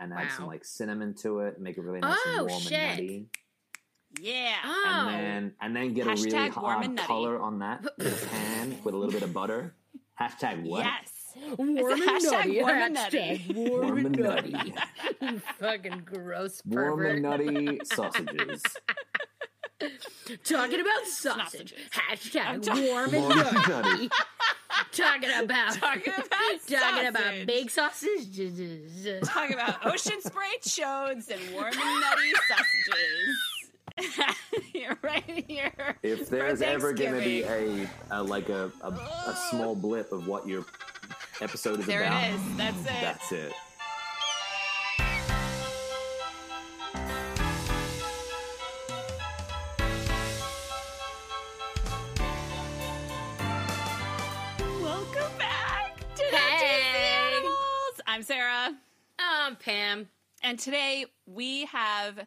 and add some like cinnamon to it, make it really nice Oh, and warm shit. and nutty. Yeah. Oh. And then and then get a really warm hard color on that in a pan with a little bit of butter. Hashtag what? Yes. warm and hashtag nutty. warm and hashtag nutty. Warm, Warm and and nutty. nutty. Fucking gross Warm and nutty sausages. Talking about sausage. Sausages. Hashtag ta- warm and Warm nutty. nutty. Talking about Talking about talking about big sausages. Talking about ocean spray chodes and warm and nutty sausages. You're right here. If there's ever going to be a, a like a, a a small blip of what your episode is There about, it is. That's it. that's it. I'm Sarah. Um, Pam. And today we have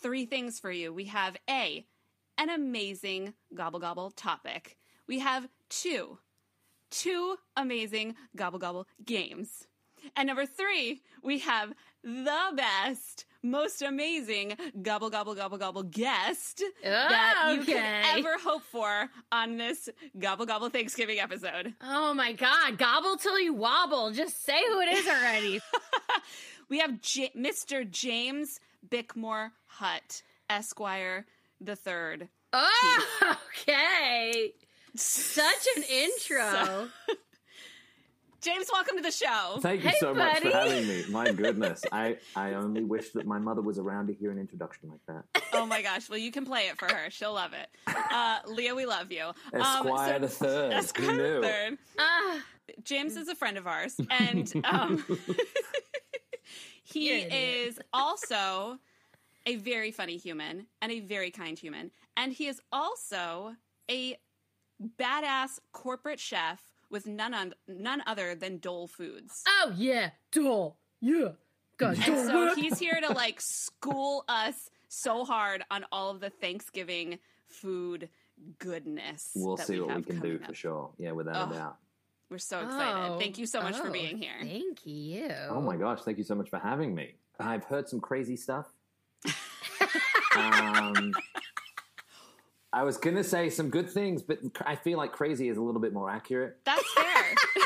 three things for you. We have A, an amazing gobble gobble topic. We have two, two amazing gobble gobble games. And number three, we have the best, most amazing gobble gobble gobble gobble guest that you Okay. ever hope for on this gobble gobble Thanksgiving episode. Oh my god, gobble till you wobble. Just say who it is already. We have J- Mr. James Bickmore Hutt, Esquire the Third. oh, okay. Such an intro. James, welcome to the show. Thank you Hey, so much for having me. My goodness, I I only wish that my mother was around to hear an introduction like that. oh my gosh! Well, you can play it for her; she'll love it. Uh, Leah, we love you. Um, Esquire so- the Third. Esquire Who knew? the Third. Ah, James is a friend of ours, and um, he You're an idiot. is also a very funny human and a very kind human, and he is also a badass corporate chef with none on, none other than Dole Foods. oh yeah, doll. Yeah. God, And doll. so he's here to like school us so hard on all of the Thanksgiving food goodness. We'll that see what we can do coming for sure. Yeah, without Ugh. a doubt. We're so excited. Oh, Thank you so much for oh, being here. Thank you. Oh my gosh, thank you so much for having me. I've heard some crazy stuff. um, I was gonna say some good things, but I feel like crazy is a little bit more accurate. That's fair.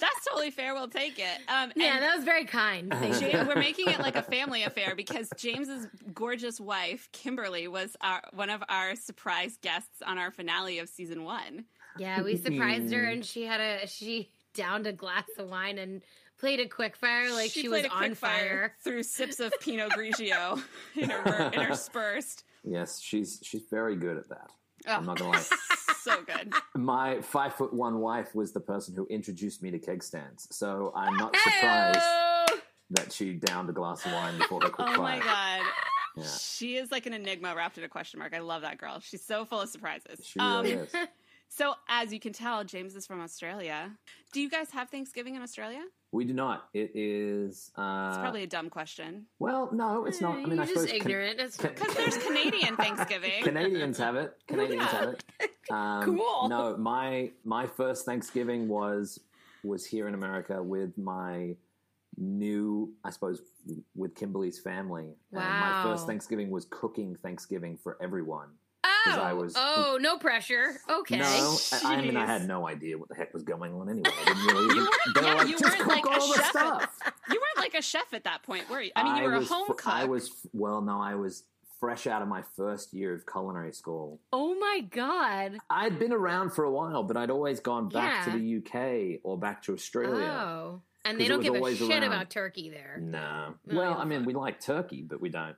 That's totally fair. We'll take it. Um, Yeah, and that was very kind. Thank you. Ja- we're making it like a family affair because James's gorgeous wife, Kimberly, was our, one of our surprise guests on our finale of season one. Yeah, we surprised her and she had a she downed a glass of wine and played a quick fire like she, was played a on quick fire. through sips of Pinot Grigio inter- interspersed. Yes, she's she's very good at that. Oh, I'm not gonna lie. so good. My five foot one wife was the person who introduced me to keg stands, so I'm not surprised Heyo! that she downed a glass of wine before the quick Oh my fire. god. Yeah. She is like an enigma wrapped in a question mark. I love that girl. She's so full of surprises. She really Um, is. So, as you can tell, James is from Australia. Do you guys have Thanksgiving in Australia? We do not. It is. Uh, It's probably a dumb question. well, no, it's not. I mean, You're I just suppose ignorant. That's Can- Because there's Canadian Thanksgiving. Canadians have it. Canadians have it. Um, Cool. No, my my first Thanksgiving was was here in America with my new, I suppose, with Kimberly's family. And my first Thanksgiving was cooking Thanksgiving for everyone. Oh, I was- oh, no pressure. Okay. No, I, I mean I had no idea what the heck was going on anyway. I didn't really even, yeah, like, you weren't like a chef at- You weren't like a chef at that point, were you? I mean, you were a home cook. I was well, no, I was fresh out of my first year of culinary school. Oh my god. I'd been around for a while, but I'd always gone back Yeah. to the UK or back to Australia. Oh. And they don't give a shit around. about turkey there. No. No, well, I mean, we like turkey, but we don't.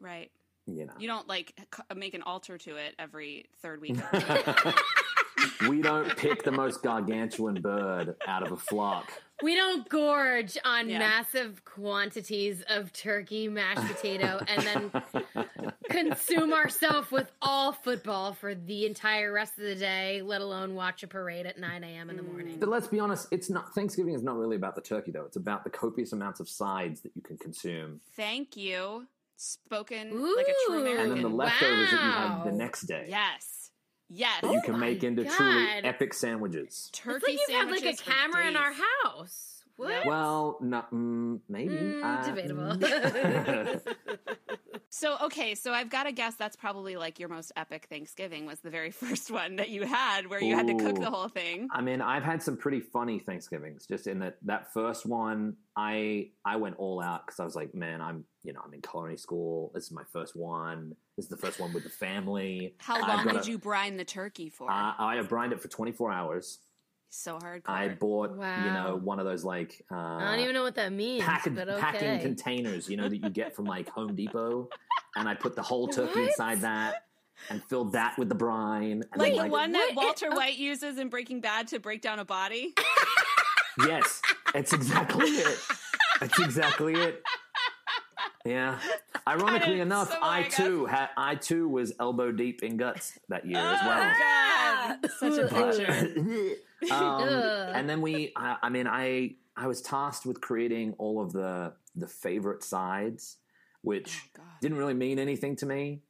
right. You know, You don't like c- uh, make an altar to it every third week. we don't pick the most gargantuan bird out of a flock. We don't gorge on Yeah. massive quantities of turkey, mashed potato, and then consume ourselves with all football for the entire rest of the day, let alone watch a parade at 9 a.m. in the morning. But let's be honest, it's not Thanksgiving is not really about the turkey though. It's about the copious amounts of sides that you can consume, Thank you. Spoken like a true Ooh. American. and then the leftovers that you have the next day. yes. Yes. that you can Oh make into truly epic sandwiches. Turkey It's like you've had like a sandwiches for camera in our house. What? Well, no, mm, maybe. Mm, Uh, debatable. So okay, so I've got to guess that's probably like your most epic Thanksgiving was the very first one that you had where you had to cook the whole thing. I mean, I've had some pretty funny Thanksgivings. Just in that that first one, I I went all out because I was like, man, I'm you know I'm in culinary school. This is my first one. This is the first one with the family. How I've long gotta- did you brine the turkey for? Uh, I brined it for 24 hours. so hardcore. I bought you know one of those like uh, I don't even know what that means, packing but okay. packing containers, you know, that you get from like Home Depot, and I put the whole turkey What? inside that and filled that with the brine. And like then, the one that what? Walter White uses in Breaking Bad to break down a body. Yes, it's exactly it. It's exactly it. Yeah. Ironically enough, so I I too had I too was elbow deep in guts that year as well. Oh, God. Such a Ugh. picture. um, and then we, I, I mean, I I was tasked with creating all of the the favorite sides, which Oh, didn't really mean anything to me,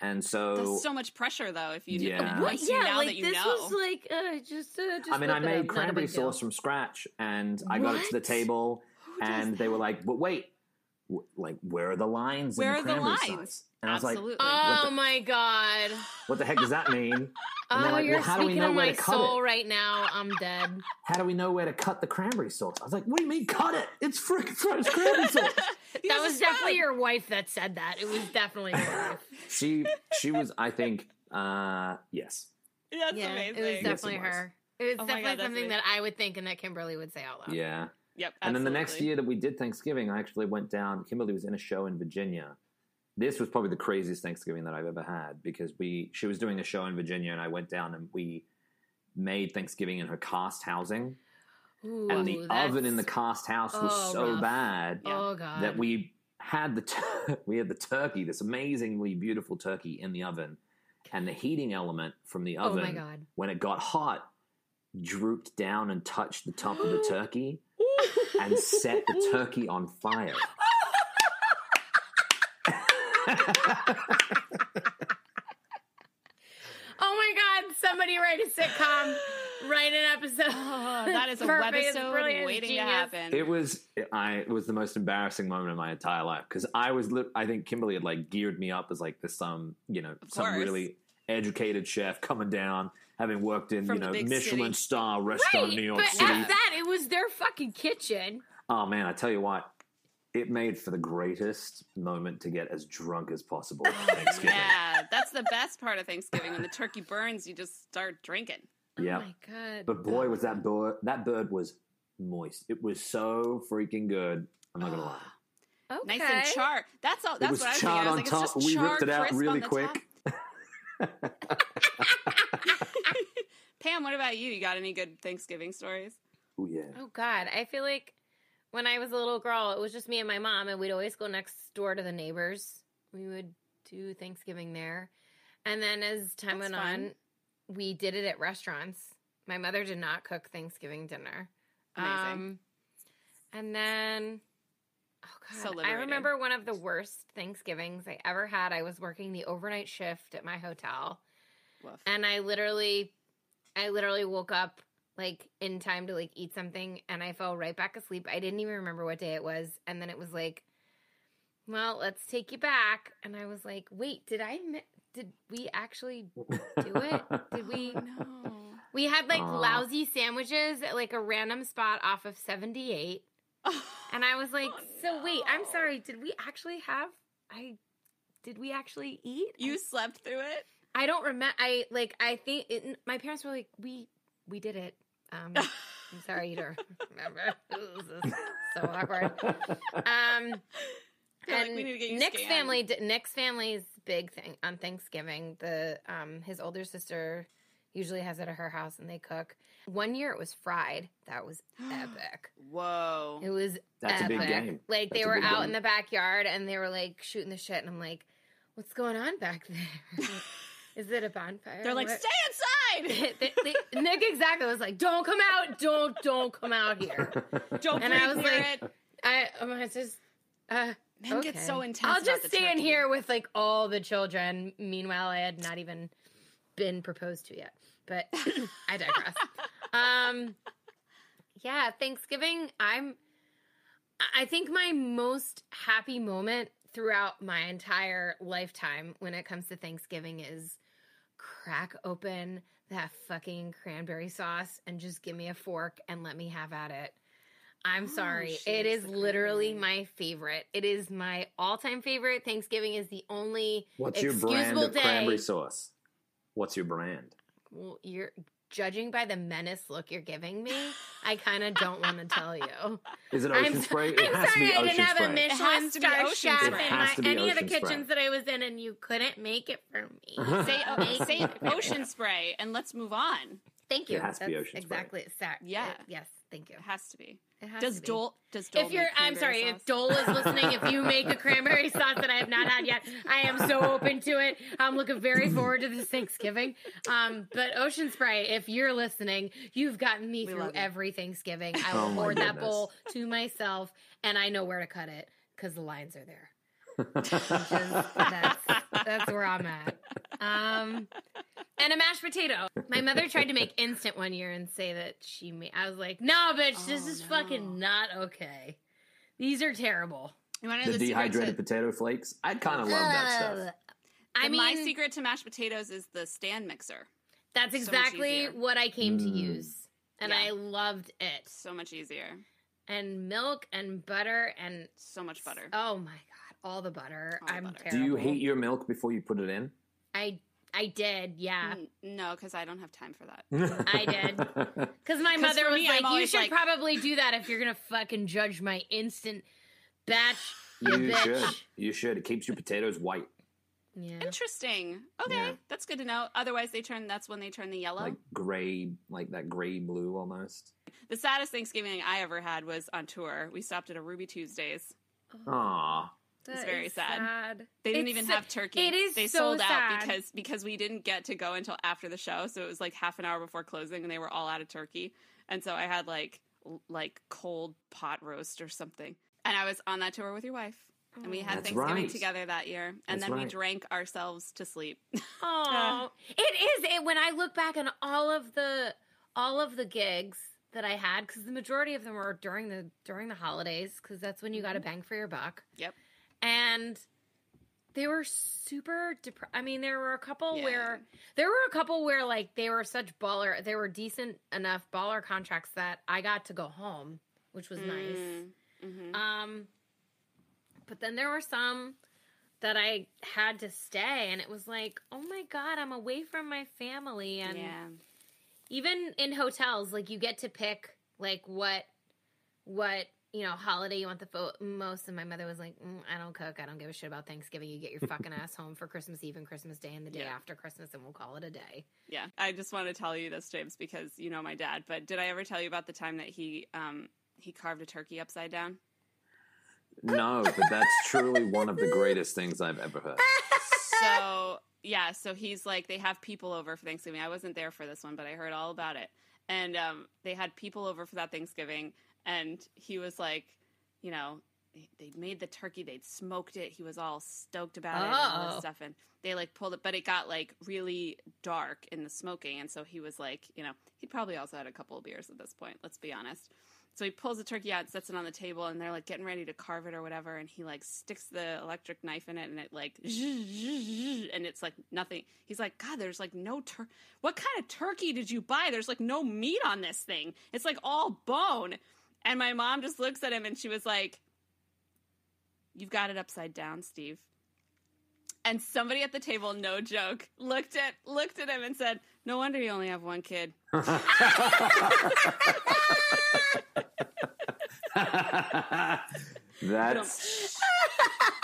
and so, That's so much pressure, though. If you Yeah. didn't, What? you Yeah, now like that you this know, was like uh, just, uh, just. I mean, I made up, not a cranberry big deal. sauce from scratch, and I got it to the table, Who and they were like, "But wait, w- like where are the lines? Where in are the the cranberry lines? sauce?" And I was Absolutely. like, Oh the- my god! "What the heck does that mean?" And Oh, like, you're "Well, how do we speaking know of my soul it? right now. I'm dead. How do we know where to cut the cranberry sauce?" I was like, "What do you mean cut it? It's freaking fresh cranberry sauce." That has a was definitely your wife that said that. It was definitely your wife. she she was, I think, uh, yes. That's yeah, amazing. it was Yes, definitely it was. her. It was Oh definitely God, something amazing. that I would think and that Kimberly would say out loud. Yeah. Yep. And then the next year that we did Thanksgiving, I actually went down. Kimberly was in a show in Virginia. This was probably the craziest Thanksgiving that I've ever had because we she was doing a show in Virginia, and I went down and we made Thanksgiving in her cast housing, Ooh, and the oven in the cast house was Oh, so rough. bad. Oh that we had the tur- we had the turkey, this amazingly beautiful turkey in the oven, and the heating element from the Oh oven god. when it got hot drooped down and touched the top of the turkey and set the turkey on fire. Oh, Oh my god! Somebody write a sitcom. Write an episode. Oh, that is a Perfect. It's webisode brilliant. It's waiting to genius. happen. it was I it was the most embarrassing moment of my entire life because I was li- I think Kimberly had like geared me up as like this some you know Of some course. really educated chef coming down having worked in From you know Michelin city. star restaurant Right, in New York but City. at that, it was their fucking kitchen. Oh man, I tell you what, it made for the greatest moment to get as drunk as possible at Thanksgiving. yeah, that's the best part of Thanksgiving. When the turkey burns, you just start drinking. Yeah. Oh my god. But boy, was that bird that bird was moist. It was so freaking good. I'm not gonna lie. okay. Nice and charred. That's all. It That's was what I was charred thinking. I was on like, top. it's just We ripped it out really quick. Pam, what about you? You got any good Thanksgiving stories? Oh yeah. Oh God, I feel like when I was a little girl, it was just me and my mom, and we'd always go next door to the neighbors. We would do Thanksgiving there, and then as time That's went fun. on, we did it at restaurants. My mother did not cook Thanksgiving dinner. Amazing. Um, and then, oh So God, I remember one of the worst Thanksgivings I ever had. I was working the overnight shift at my hotel, and I literally, I literally woke up like in time to like eat something, and I fell right back asleep. I didn't even remember what day it was, and then it was like, well, let's take you back, and I was like, wait, did I? Mi- did we actually do it? Did we? Oh, no. We had like Aw. lousy sandwiches at like a random spot off of 78. And I was like, Oh, so wait, I'm sorry, did we actually have I did we actually eat? You slept through it? I don't remember I like I think it, my parents were like, we we did it. Um I'm sorry you don't remember. This is so awkward. Um They're like, and "We need to get you Nick's scanned." family, d- Nick's family's big thing on Thanksgiving. The um, his older sister usually has it at her house, and they cook. One year it was fried. That was epic. Whoa. It was That's a epic. big game. Like they That's a were out game. in the backyard, and they were like shooting the shit, and I'm like, "What's going on back there? Is it a bonfire?" They're like, What?" stay inside. They- they- Nick exactly was like, "Don't come out! Don't don't come out here." Don't come out. And I was like, it. I um, I just uh, Men okay. get so intense. I'll just stay in here with like all the children. Meanwhile, I had not even been proposed to yet, but I digress. um, Yeah, Thanksgiving, I'm I think my most happy moment throughout my entire lifetime when it comes to Thanksgiving is crack open that fucking cranberry sauce and just give me a fork and let me have at it. I'm Oh, sorry. she It likes is the literally my favorite. It is my all-time favorite. Thanksgiving is the only What's your brand Excusable of cranberry sauce? What's your brand? well, you're judging by the menace look you're giving me. I kind of don't want to tell you. Is it I'm Ocean so- Spray? It I'm has to sorry be I didn't have Spray. a Michelin has to be star chef Spray. in my, has to be any of the Ocean Spray. kitchens that I was in, and you couldn't make it for me. Say, uh, say it for me. ocean spray and let's move on. Thank you. It has to be That's Ocean Spray. exactly. Sorry. Yeah. Yes. Thank you. It has to be. It has Does to be. Dole? Does Dole? If you're, make I'm sorry, cranberry if? Dole is listening, if you make a cranberry sauce that I have not had yet, I am so open to it. I'm looking very forward to this Thanksgiving. Um, but Ocean Spray, if you're listening, you've gotten me We through every Thanksgiving. I will Oh hoard that goodness. bowl to myself, and I know where to cut it because the lines are there. Which that's, that's where I'm at. Um, and a mashed potato. My mother tried to make instant one year and say that she made. I was like, no, bitch, this Oh, is no. fucking not okay. These are terrible. You want to the the dehydrated to, potato flakes. I kind of love that stuff. Ugh. I mean, my secret to mashed potatoes is the stand mixer. that's exactly easier. what I came to Mm. use, and Yeah. I loved it. So much easier. And milk and butter and So much butter. oh my god, all the butter. All the I'm butter. Do you terrible. heat your milk before you put it in? I I did, yeah. N- no, because I don't have time for that. I did. Because my 'Cause mother was me, I'm like, "You should like- probably do that if you're gonna fucking judge my instant batch." You, you bitch. should. You should. It keeps your potatoes white, Yeah. Interesting. Okay, Yeah. that's good to know. Otherwise, they turn. That's when they turn the yellow. like gray, like that gray blue almost. the saddest Thanksgiving I ever had was on tour. We stopped at a Ruby Tuesdays. Aw, It's very is sad. They didn't It's even so- have turkey. it is They so sold sad. out because because we didn't get to go until after the show. So it was like half an hour before closing, and they were all out of turkey. And so I had like l- like cold pot roast or something. And I was on that tour with your wife, and we had That's Thanksgiving right. together that year. And That's then we drank ourselves to sleep. Oh, it is. It, when I look back on all of the all of the gigs that I had, because the majority of them were during the during the holidays, because that's when you got a mm-hmm. bang for your buck. Yep. And they were super depressed. I mean, there were a couple Yeah. where there were a couple where like they were such baller. They were decent enough baller contracts that I got to go home, which was nice. hmm Um, but then there were some that I had to stay, and it was like, oh my god, I'm away from my family, and yeah. even in hotels, like you get to pick like what what you know holiday you want the fo- most. And my mother was like, mm, I don't cook, I don't give a shit about Thanksgiving. You get your fucking ass home for Christmas Eve and Christmas Day and the day Yeah. after Christmas, and we'll call it a day. Yeah, I just want to tell you this, James, because you know my dad. But did I ever tell you about the time that he um he carved a turkey upside down? no, but that's truly one of the greatest things I've ever heard. so yeah, so he's like they have people over for Thanksgiving. I wasn't there for this one, but I heard all about it. And um, they had people over for that Thanksgiving, and he was like, you know, they- they'd made the turkey, they'd smoked it. He was all stoked about it and all this Oh. stuff, and they like pulled it, but it got like really dark in the smoking, and so he was like, you know, he'd probably also had a couple of beers at this point. Let's be honest. So he pulls the turkey out, sets it on the table, and they're like getting ready to carve it or whatever. And he like sticks the electric knife in it, and it like, and it's like nothing. He's like, God, there's like no tur. What kind of turkey did you buy? There's like no meat on this thing. It's like all bone. And my mom just looks at him, and she was like, You've got it upside down, Steve. And somebody at the table, no joke, looked at looked at him and said, "No wonder you only have one kid." that's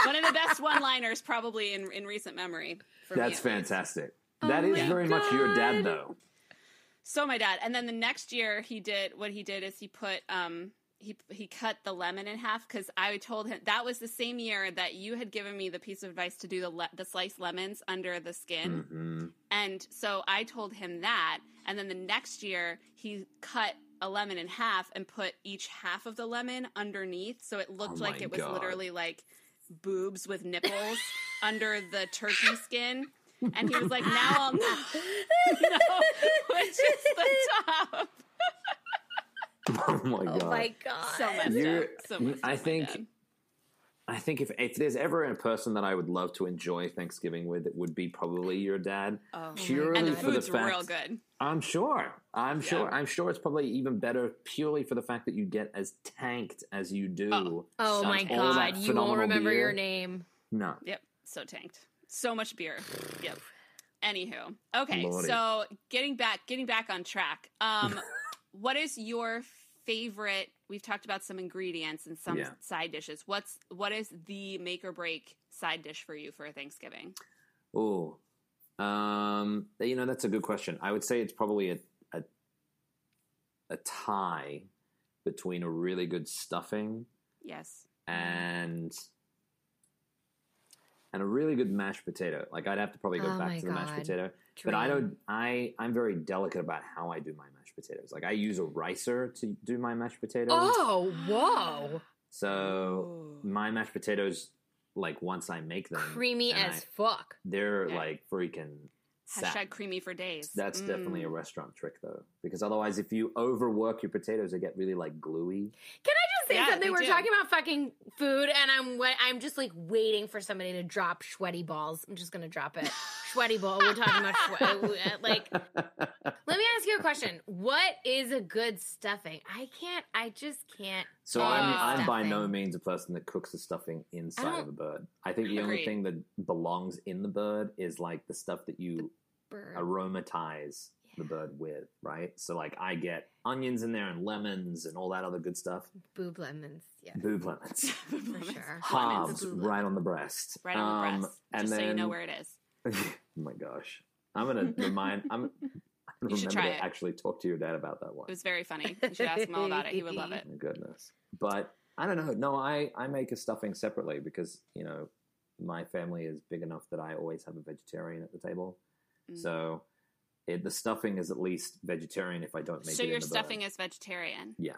One of the best one-liners, probably in in recent memory. For me, that's at fantastic. Oh that is my very much your dad, though. So my dad, and then the next year he did what he did is he put um he he cut the lemon in half because I told him that was the same year that you had given me the piece of advice to do the le- the sliced lemons under the skin, hmm and so I told him that, and then the next year he cut a lemon in half and put each half of the lemon underneath, so it looked Oh like it was God. literally like boobs with nipples under the turkey skin. And he was like, "Now I'll know, know which is the top." oh my oh god! Oh my god. So messed You're- So messed I think- I think if if there's ever a person that I would love to enjoy Thanksgiving with, it would be probably your dad. Oh. Purely and the for the fact, real good. I'm sure. I'm Yeah. sure. I'm sure it's probably even better purely for the fact that you get as tanked as you do. Oh. Oh my much. All that god, you phenomenal won't remember beer. your name. No. Yep, so tanked. So much beer. Yep. Anywho, okay. Lordy. So getting back, getting back on track. Um, what is your favorite? We've talked about some ingredients and some Yeah. side dishes. What's what is the make or break side dish for you for Thanksgiving? Oh, um, you know that's a good question. I would say it's probably a a, a tie between a really good stuffing Yes. and and a really good mashed potato. Like I'd have to probably go Oh back my to the mashed God. potato, but I don't. I I'm very delicate about how I do my mashed potatoes. Like I use a ricer to do my mashed potatoes. Oh, whoa. So Ooh. my mashed potatoes, like once I make them, Creamy as I- fuck. they're Yeah. like freaking. Hashtag sap. creamy for days. That's definitely a Mm. restaurant trick, though, because otherwise, if you overwork your potatoes, they get really like gluey. Can I just say Yeah, something? they We're do. talking about fucking food, and I'm I'm just like waiting for somebody to drop sweaty balls. I'm just gonna drop it. Sweaty ball. We're talking about swe- like. Let me ask you a question. What is a good stuffing? I can't. I just can't. So Uh, I'm I'm by no means a person that cooks the stuffing inside of a bird. I think the only thing that belongs in the bird is like the stuff that you aromatize the bird with, right? So like I get onions in there and lemons and all that other good stuff. Boob lemons. Yeah, Boob lemons. for sure. Halves Boob right on the breast. Right on the Um, breast. and Just so you know where it is. oh my gosh. I'm gonna remind I'm I'm gonna You should remember try to it. actually talk to your dad about that one. It was very funny. You should ask him all about it. He would love it. My goodness. But I don't know. No, I, I make a stuffing separately because, you know, my family is big enough that I always have a vegetarian at the table. Mm. So it, the stuffing is at least vegetarian if I don't make So it. your in the stuffing bird. is vegetarian. Yeah.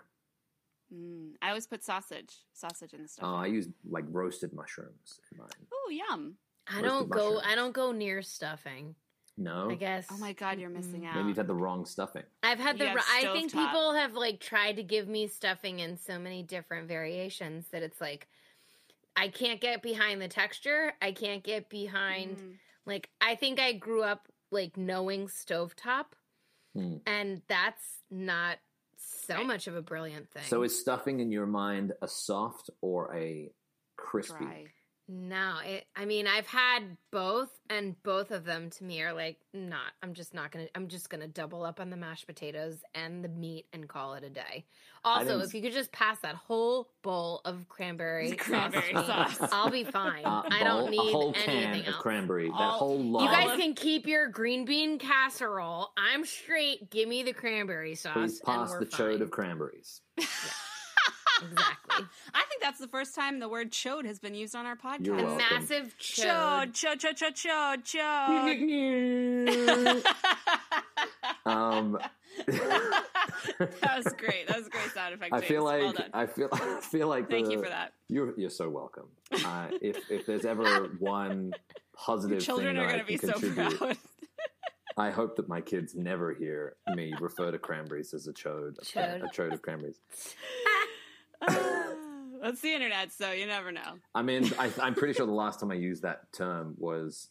Mm. I always put sausage, sausage in the stuff. Oh, stuffing. I use like roasted mushrooms in mine. oh, yum! I Roasted don't go. mushrooms. I don't go near stuffing. No. I guess. Oh my god, you're missing out. Maybe you've had the wrong stuffing. I've had You the. got I think stovetop. people have like tried to give me stuffing in so many different variations that it's like I can't get behind the texture. I can't get behind Mm. like I think I grew up like knowing stovetop, Hmm. and that's not so Right. much of a brilliant thing. So is stuffing in your mind a soft or a crispy? Dry. No, it. I mean, I've had both, and both of them to me are like not. I'm just not gonna. I'm just gonna double up on the mashed potatoes and the meat and call it a day. Also, if you could just pass that whole bowl of cranberry, Cranberry sauce, sauce. I'll be fine. Uh, I don't need a whole anything can else. of cranberry. that whole you log. You guys can keep your green bean casserole. I'm straight. Give me the cranberry sauce. Please and pass we're the chode of cranberries. Exactly. I think that's the first time the word chode has been used on our podcast. You're A massive Chode, chode. chode, chode, chode, chode, chode. um, that was great. That was a great sound effect. I feel like well done. I feel I feel like Thank the- you for that. You're you're so welcome. Uh, if if there's ever one positive Your children thing are that I going to be can so contribute, proud. I hope that my kids never hear me refer to cranberries as a chode, a, Chode. a chode of cranberries. That's the internet, so you never know. I mean, I, I'm pretty sure the last time I used that term was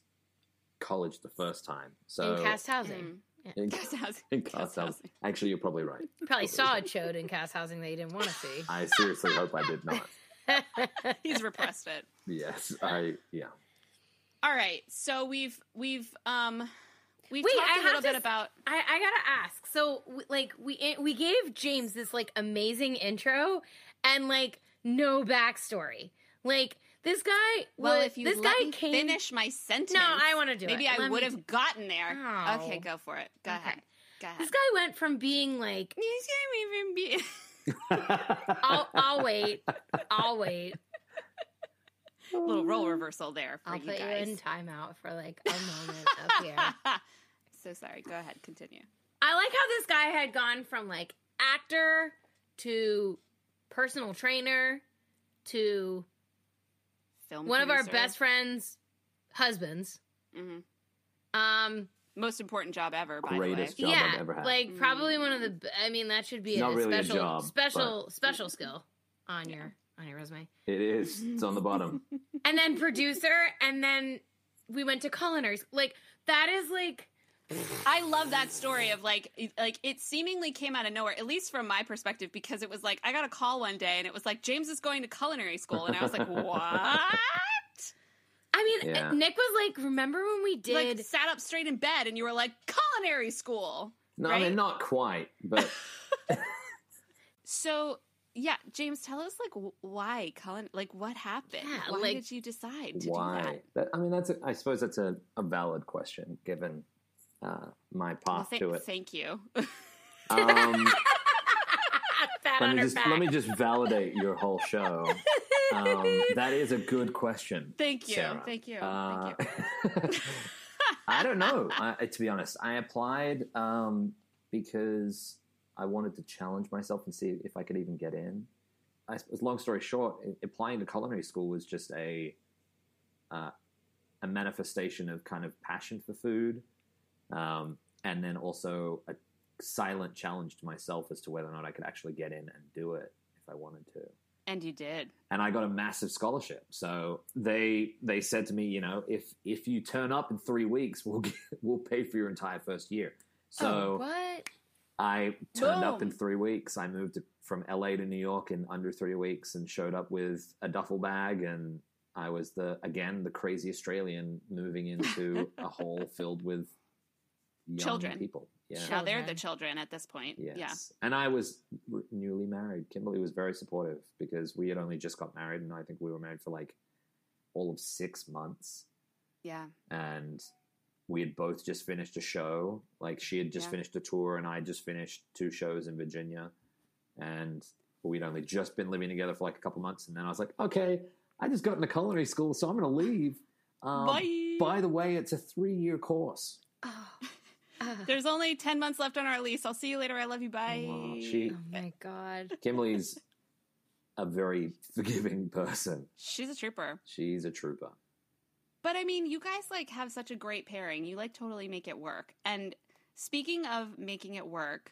college the first time. So in cast housing. Mm. in, Cast housing. in Cast cast housing. housing. Actually, you're probably right. You probably saw a chode in cast housing that you didn't want to see. I seriously hope I did not. He's repressed it. Yes, I yeah. All right, so we've we've um we've Wait, talked I a little have bit to- about I, I gotta ask. So, like, we eh, we gave James this like amazing intro, and like no backstory. Like this guy. well, wa- if you this let guy me came. finish my sentence. No, I want to do Maybe it. I would me- have gotten there. Oh. Okay, go for it. Go Okay. ahead. Go ahead. This guy went from being like, You can't even be. "I'll, I'll wait, I'll wait, little role reversal there for I'll you put you guys. in timeout for like a moment up here." so sorry. Go ahead. Continue. I like how this guy had gone from like actor to personal trainer to Film. one of our best friends' husbands. Mhm. Um, Most important job ever, by Greatest the way. job yeah, I've ever had. like probably one of the. I mean, that should be Not a really a special, job, special, special skill on your on your resume. it is. It's on the bottom. And then producer, and then we went to culinary. Like that is like I love that story of like it- like it seemingly came out of nowhere, at least from my perspective, because it was like I got a call one day and it was like James is going to culinary school, and I was like, what? I mean, Yeah. Nick was like, remember when we did? Like sat up straight in bed and you were like culinary school. No, I mean not quite, but So yeah, James, tell us like why culin like what happened? Yeah, why like- did you decide to do why? that? That, I mean, that's. A, I suppose that's a, a valid question given uh, my path Well, thank, to it. thank you. Um, let me just back. let me just validate your whole show. Um, that is a good question. Thank you. Sarah. Thank you. Uh, Thank you. I don't know. I, to be honest, I applied um, because I wanted to challenge myself and see if I could even get in. I long story short, applying to culinary school was just a uh, a manifestation of kind of passion for food, um, and then also a silent challenge to myself as to whether or not I could actually get in and do it if I wanted to And you did. and I got a massive scholarship. So they they said to me, you know, if if you turn up in three weeks, we'll get, we'll pay for your entire first year. So oh, what? I turned up in three weeks. I moved from LA to New York in under three weeks and showed up with a duffel bag and. I was the again the crazy Australian moving into a hole filled with Children. people. Yeah. Now they're the Children. children at this point. Yes. Yeah. And I was r- newly married. Kimberly was very supportive because we had only just got married, and I think we were married for like all of six months. Yeah. And we had both just finished a show. Like she had just Yeah. finished a tour, and I just finished two shows in Virginia. And we'd only just been living together for like a couple months. And then I was like, okay, I just got into culinary school, so I'm going to leave. Um, Bye. By the way, it's a three year course. Oh, There's only 10 months left on our lease. I'll see you later. I love you. Bye. Aw, she- oh my god. Kimberly's a very forgiving person. She's a trooper. She's a trooper. But I mean, you guys like have such a great pairing. You like totally make it work. And speaking of making it work,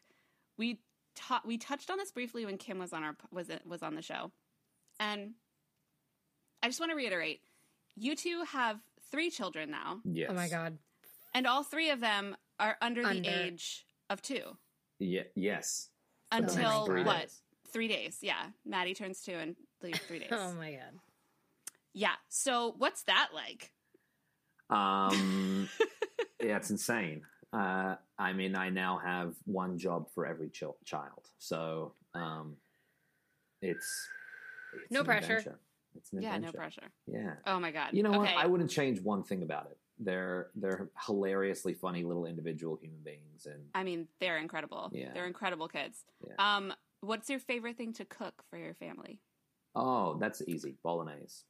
we ta- we touched on this briefly when Kim was on our was was on the show. And I just want to reiterate, you two have three children now, Yes. Oh my god. and all three of them are under, the age of 2. Yeah, yes. For the next Until three what? days. 3 days. Yeah. Maddie turns 2 in like 3 days. Oh my god. Yeah. So, what's that like? Um, yeah, it's insane. Uh, I mean, I now have one job for every chil- child, so um, it's, it's No pressure. adventure. It's an Yeah, no pressure. Yeah. Oh my god. You know what? I wouldn't change one thing about it. They're they're hilariously funny little individual human beings, and I mean, they're incredible. Yeah. They're incredible kids. Yeah. Um, what's your favorite thing to cook for your family? oh, that's easy. Bolognese.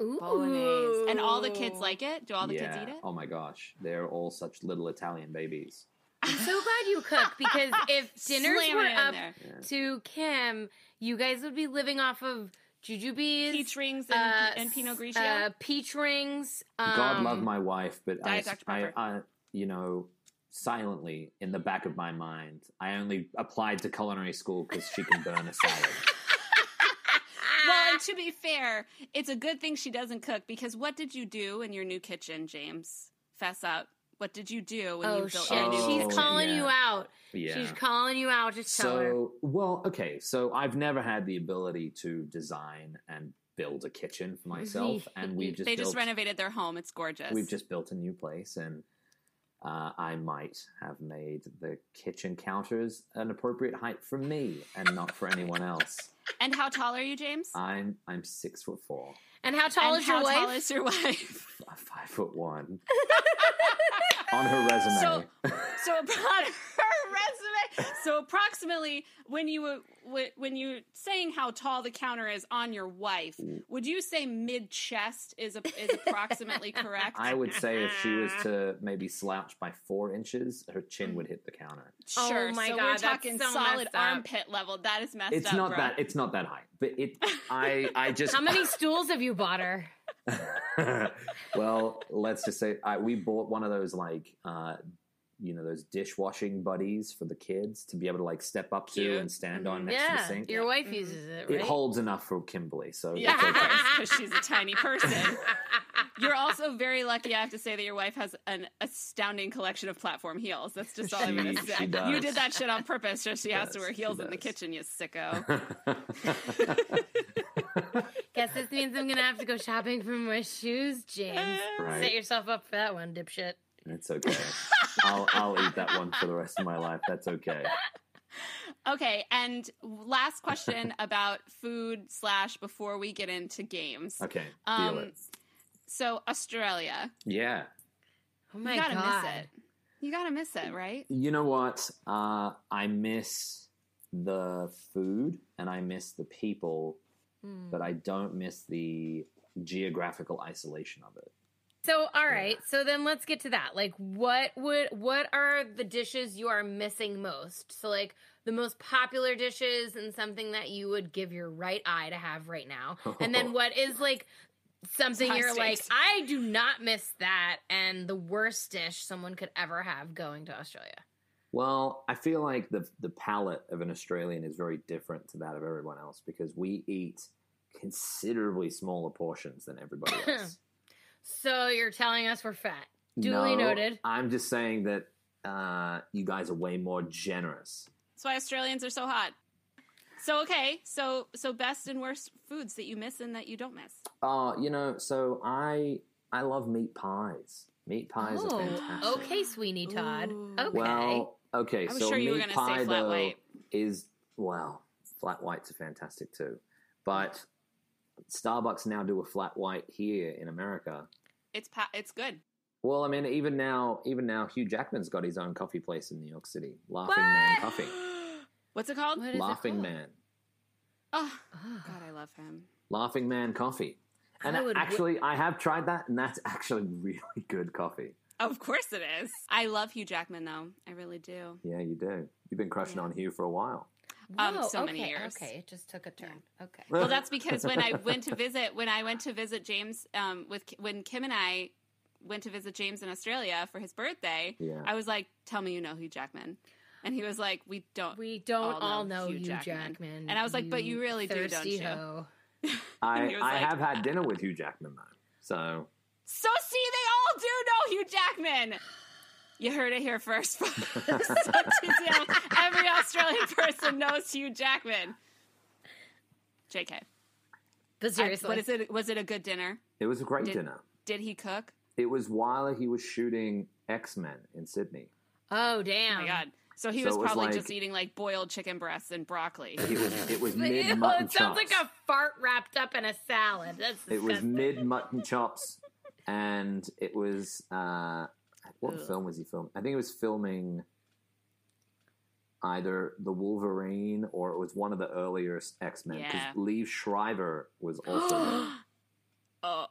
Ooh. Bolognese. And all the kids like it? Do all the yeah. kids eat it? Oh my gosh, they're all such little Italian babies. I'm so glad you cook because if dinners Slamming were up there. To Kim, you guys would be living off of jujubes, Peach rings and, uh, and Pinot Grigio. uh, peach rings. Um, God love my wife, but I, I, I, you know, silently in the back of my mind, I only applied to culinary school because she can burn a salad. well, and to be fair, it's a good thing she doesn't cook because what did you do in your new kitchen, James? Fess up. What did you do when Oh you built shit! your new Oh, She's calling yeah. you out. Yeah. She's calling you out. Just tell her. So, well, okay. So I've never had the ability to design and build a kitchen for myself, and we've just They just renovated their home. It's gorgeous. we've just built a new place, and uh, I might have made the kitchen counters an appropriate height for me and not for anyone else. And how tall are you, James? I'm I'm six foot four, And how tall and is your wife? how tall is your wife? five foot one. On her resume, So- So upon her resume, so approximately when you were when you're saying how tall the counter is on your wife, would you say mid chest is a, is approximately correct? I would say if she was to maybe slouch by four inches, her chin would hit the counter. Oh Sure. my so God, we're that's talking so solid messed up. armpit level. That is messed It's up. not bro. that it's not that high, but it. I I just How many stools have you bought her? well, let's just say I, we bought one of those like uh, you know those dishwashing buddies for the kids to be able to like step up to Cute. and stand on Mhm. next to the yeah, sink. your wife Mhm. uses it, right? It holds enough for Kimberly, so Yeah, it's okay. because she's a tiny person. You're also very lucky, I have to say, that your wife has an astounding collection of platform heels. That's just all I'm going to say. You did that shit on purpose just so she has to wear heels in the kitchen, you sicko. Guess this means I'm gonna have to go shopping for my shoes, James. Right. Set yourself up for that one, dipshit. It's okay. I'll I'll eat that one for the rest of my life. That's okay. Okay, and last question about food slash before we get into games. Okay, deal Um, it. So Australia, Yeah. Oh my you gotta god. miss it. You gotta miss it, right? You know what? Uh, I miss the food and I miss the people, Hmm. but I don't miss the geographical isolation of it. So all right, so then let's get to that. Like what would what are the dishes you are missing most? So like the most popular dishes and something that you would give your right eye to have right now. And then what is like something High you're like. I do not miss that and the worst dish someone could ever have going to Australia. Well, I feel like the the palate of an Australian is very different to that of everyone else because we eat considerably smaller portions than everybody else. So you're telling us we're fat. Duly No, noted. I'm just saying that uh, you guys are way more generous. That's why Australians are so hot. So okay, so so best and worst foods that you miss and that you don't miss. Uh, you know, so I I love meat pies. Meat pies oh, are fantastic. okay, Sweeney Todd. Ooh. Okay. Well, okay. I was so sure you were meat say pie, flat though, white. Is well, flat whites are fantastic too, but Starbucks now do a flat white here in America. It's pa- it's good. Well, I mean, even now, even now, Hugh Jackman's got his own coffee place in New York City, Laughing Man Coffee. What's it called? What is it Laughing called? Man, Oh Oh. God, I love him. Laughing Man Coffee. And I actually, I have tried that, and that's actually really good coffee. Of course it is. I love Hugh Jackman though. I really do. Yeah, you do. You've been crushing Yeah. on Hugh for a while. Um, Whoa, so many years. Okay, it just took a turn. Okay. Well, that's because when I went to visit, when I went to visit James, um, with when Kim and I went to visit James in Australia for his birthday, Yeah. I was like, "Tell me you know Hugh Jackman," and he was like, "We don't." We don't all all know know, Hugh Hugh Jackman. Jackman. And I was like, "But you really do, don't thirsty you?" I, was I like- have had dinner with Hugh Jackman though, so So see, they all do know Hugh Jackman. You heard it here first. folks. So TCM, Every Australian person knows Hugh Jackman. JK. But I- seriously, what is it? Was it a good dinner? it was a great Did- dinner. Did he cook? It was while he was shooting X Men in Sydney. Oh Oh damn! my god! So he So was was probably like- just eating like boiled chicken breasts and broccoli. It was it was mid mutton it sounds chops. like a fart wrapped up in a salad. That's it was mid mutton chops, and it was uh, what Ugh. film was he filming? I think it was filming either the Wolverine or it was one of the earlier X Men because Yeah. Liev Schreiber was also. oh,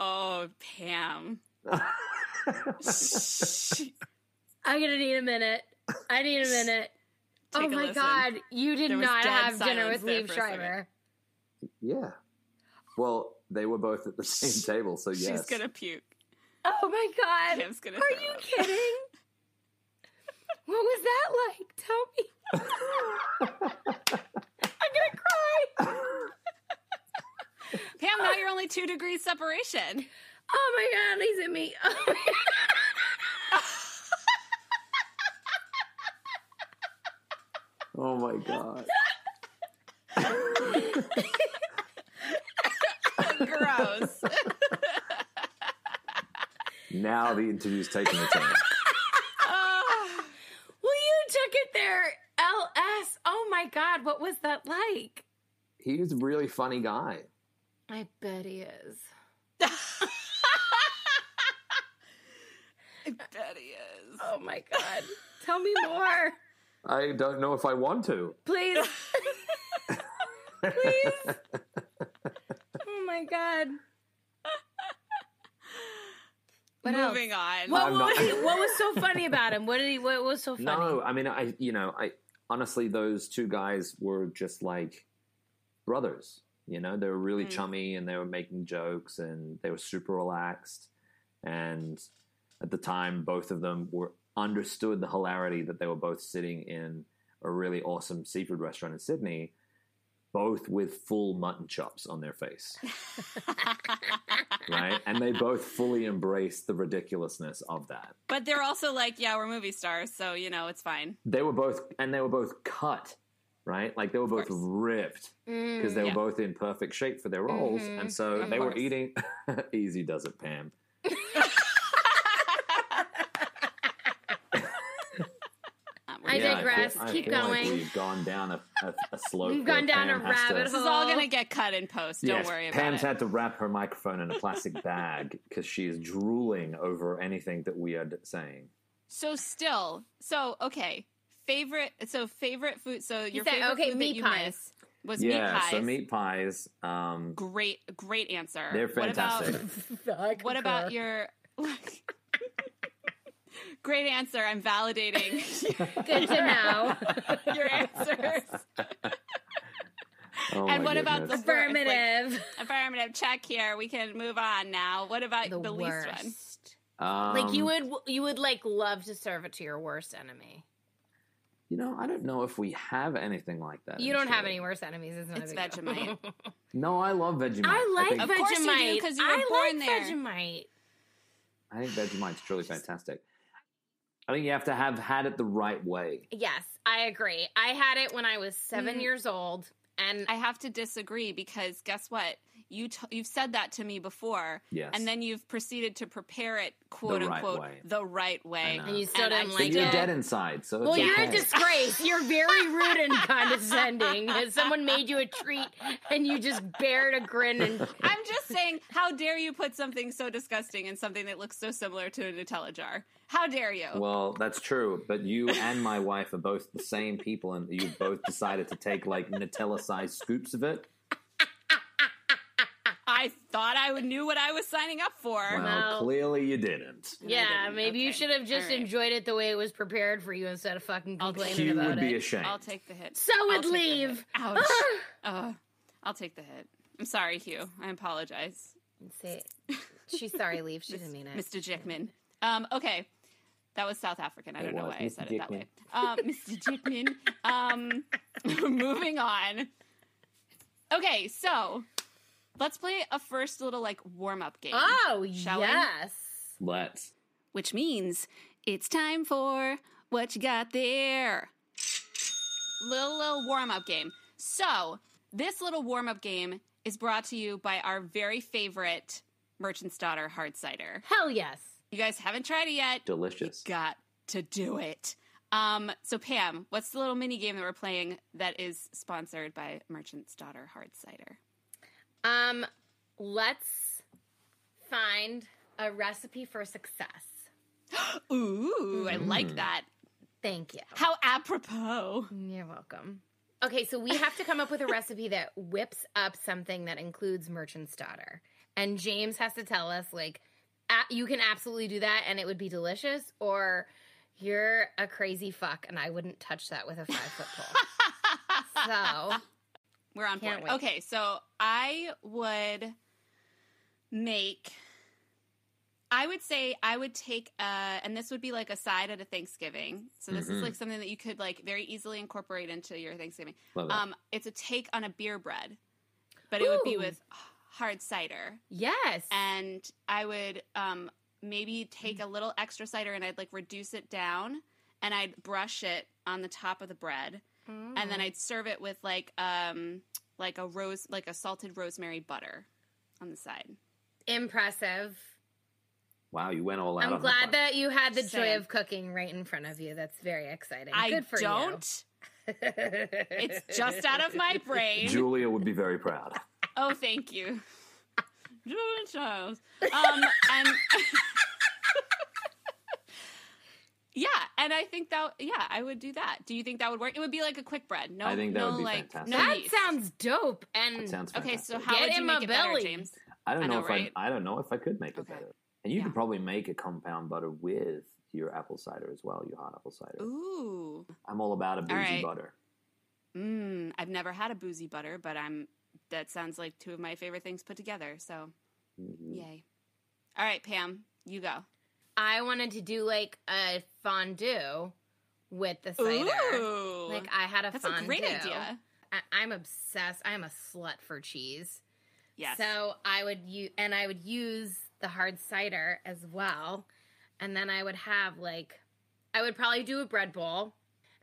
oh, Pam. I'm gonna need a minute. I need a minute. oh Take a my listen. god, you did not have dinner with there Liev for a second. Schreiber. yeah. Well, they were both at the same table, so yes. She's gonna puke. Oh my god, Kim's gonna. are you up. kidding? what was that like? Tell me. I'm gonna cry. Pam, now you're only two degrees separation. Oh my god, he's at me. Oh my oh my god. Gross. now the interview's taking a turn. Oh. Well, you took it there, LS. Oh my god, what was that like? He was a really funny guy. I bet he is. I bet he is. Oh my god. Tell me more. I don't know if I want to. Please. Please. Oh my god. What else? Moving on. What, I'm what, was he, what was so funny about him? What did he? What was so funny? No, I mean, I you know, I honestly, those two guys were just like brothers. You know, they were really Mm. chummy and they were making jokes and they were super relaxed. And at the time, both of them were understood the hilarity that they were both sitting in a really awesome seafood restaurant in Sydney, both with full mutton chops on their face, right? And they both fully embraced the ridiculousness of that. but they're also like, yeah, we're movie stars, so you know it's fine. They were both, and they were both cut, right? Like they were both course. ripped Mm. because they were Yeah. both in perfect shape for their roles, Mhm. and so Of they were eating. easy does it, Pam. Um, I Yeah, digress. feel- I Keep feel like going. we've gone down a, a, a slope. We've gone down Pam a has to- rabbit this is all gonna get cut in post. Don't Yes, worry about Pam's it. Pam's had to wrap her microphone in a plastic bag because she is drooling over anything that we are saying. So still, so okay, favorite. So favorite food. So your said- favorite okay, food meat that you pies. miss was yeah, meat pies. so meat pies. Um, Great, great answer. They're fantastic. What about what about your? great answer. I'm validating Good to know. your answers. oh And my what about the- Affirmative. Affirmative check here. We can move on now. What about the, the, least one? Um, like you would, you would like love to serve it to your worst enemy. You know, I don't know if we have anything like that. You don't have any worst enemies. It's, It's a big. Vegemite. No, I love Vegemite. I like think, Of course you do, you were I born like there. Vegemite. I think Vegemite's truly fantastic. I think you have to have had it the right way. Yes, I agree. I had it when I was seven Mm. years old, and I have to disagree because guess what? You t- you've said that to me before, Yes. and then you've proceeded to prepare it, quote right unquote, way. the right way. and you still and didn't But like you're it. dead inside, so well, it's you're a disgrace. You're very rude and condescending. Someone made you a treat, and you just bared a grin and I'm just saying, how dare you put something so disgusting in something that looks so similar to a Nutella jar? How dare you? Well, that's true, but you and my wife are both the same people, and you both decided to take like Nutella-sized scoops of it. I thought I knew what I was signing up for. Well, Well- clearly you didn't. Yeah, didn't. maybe you should have just All right. enjoyed it the way it was prepared for you instead of fucking I'll complaining Hugh about would be ashamed. I'll take the hit. So I'll would take the hit. leave. Ouch. uh, I'll take the hit. I'm sorry, Hugh. I apologize. Say, she's sorry. Leave. She didn't mean it. Mr. Jickman. Um, okay. That was South African. I It don't know was. why I Mr. said it that way. Um, Mr. Jickman. Um, moving on. Okay, so let's play a first little like warm up game. Oh Shall we? yes. Let's. Which means it's time for what you got there. Little little warm up game. So this little warm up game is brought to you by our very favorite Merchant's Daughter hard cider. Hell yes. You guys haven't tried it yet. Delicious. got to do it. Um, so Pam, what's the little mini game that we're playing that is sponsored by Merchant's Daughter Hard Cider? Um, let's find a recipe for success. Ooh, I like Mm. that. Thank you. How apropos. You're welcome. Okay, so we have to come up with a recipe that whips up something that includes merchant's daughter. And James has to tell us, like, a- you can absolutely do that and it would be delicious, or you're a crazy fuck and I wouldn't touch that with a five foot pole. so, We're on Can't board. wait. Okay, so I would make. I would say I would take, a, and this would be like a side at a Thanksgiving. So this is Mhm. like something that you could like very easily incorporate into your Thanksgiving. Love that. Um, it's a take on a beer bread, but it would be with hard cider. yes. and I would um, maybe take a little extra cider and I'd like reduce it down and I'd brush it on the top of the bread and Mm. then I'd serve it with like um like a rose like a salted rosemary butter on the side. Impressive. wow, you went all out. I'm on glad that. that you had the Just joy of cooking right in front of you. That's very exciting. I Good for don't. you. It's just out of my brain. Julia would be very proud. Oh, thank you. Julia Childs. Um, and yeah, and I think that yeah, I would do that. Do you think that would work? It would be like a quick bread. No, I think that no, would be like fantastic. no that yeast. sounds dope. And That sounds okay. So how Get would you him make a it better, belly. James? I don't I know, know, if right? I. I don't know if I could make it Okay. better. And you Yeah. could probably make a compound butter with your apple cider as well, your hot apple cider. Ooh, I'm all about a boozy right. butter. mm, I've never had a boozy butter, but I'm. That sounds like two of my favorite things put together. So Mhm. yay! All right, Pam, you go. I wanted to do like a fondue with the cider. Ooh. Like I had a fondue. That's fondue. a great idea. I, I'm obsessed. I'm a slut for cheese. Yes. So I would use, and I would use the hard cider as well. And then I would have like, I would probably do a bread bowl,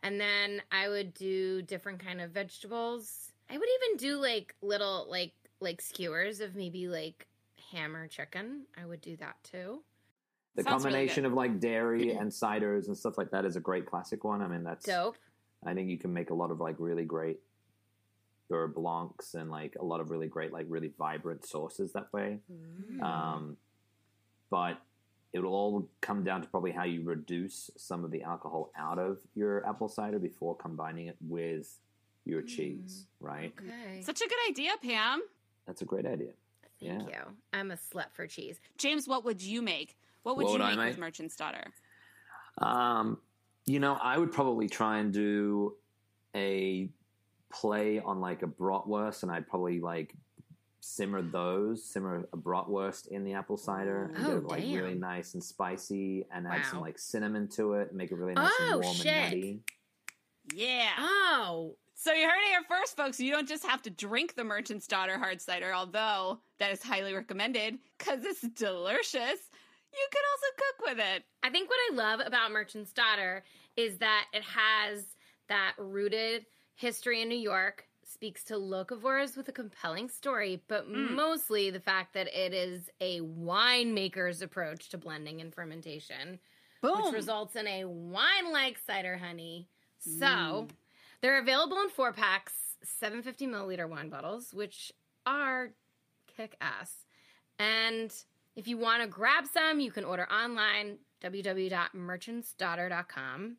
and then I would do different kind of vegetables. I would even do like little like like skewers of maybe like ham or chicken. I would do that too. The Sounds combination good. of like dairy and ciders and stuff like that is a great classic one. I mean, that's Dope. I think you can make a lot of like really great beurre blancs and like a lot of really great like really vibrant sauces that way. Mm. Um, but it'll all come down to probably how you reduce some of the alcohol out of your apple cider before combining it with your cheese, right? Okay. Such a good idea, Pam. That's a great idea. Thank yeah. you. I'm a slut for cheese. James, what would you make? What would What you would I make, make? with Merchant's Daughter? Um, you know, I would probably try and do a play on like a bratwurst, and I'd probably like simmer those, simmer a bratwurst in the apple cider, and get Oh, it like damn. really nice and spicy, and add some like cinnamon to it, and make it really nice Oh, and warm shit. and nutty. Yeah. Oh, So you heard it here first, folks. You don't just have to drink the Merchant's Daughter hard cider, although that is highly recommended because it's delicious. You can also cook with it. I think what I love about Merchant's Daughter is that it has that rooted history in New York, speaks to locavores with a compelling story, but Mm. mostly the fact that it is a winemaker's approach to blending and fermentation, Boom. which results in a wine like cider honey. So Mm. they're available in four packs, 750 milliliter wine bottles, which are kick ass. And if you want to grab some, you can order online www.merchantsdaughter.com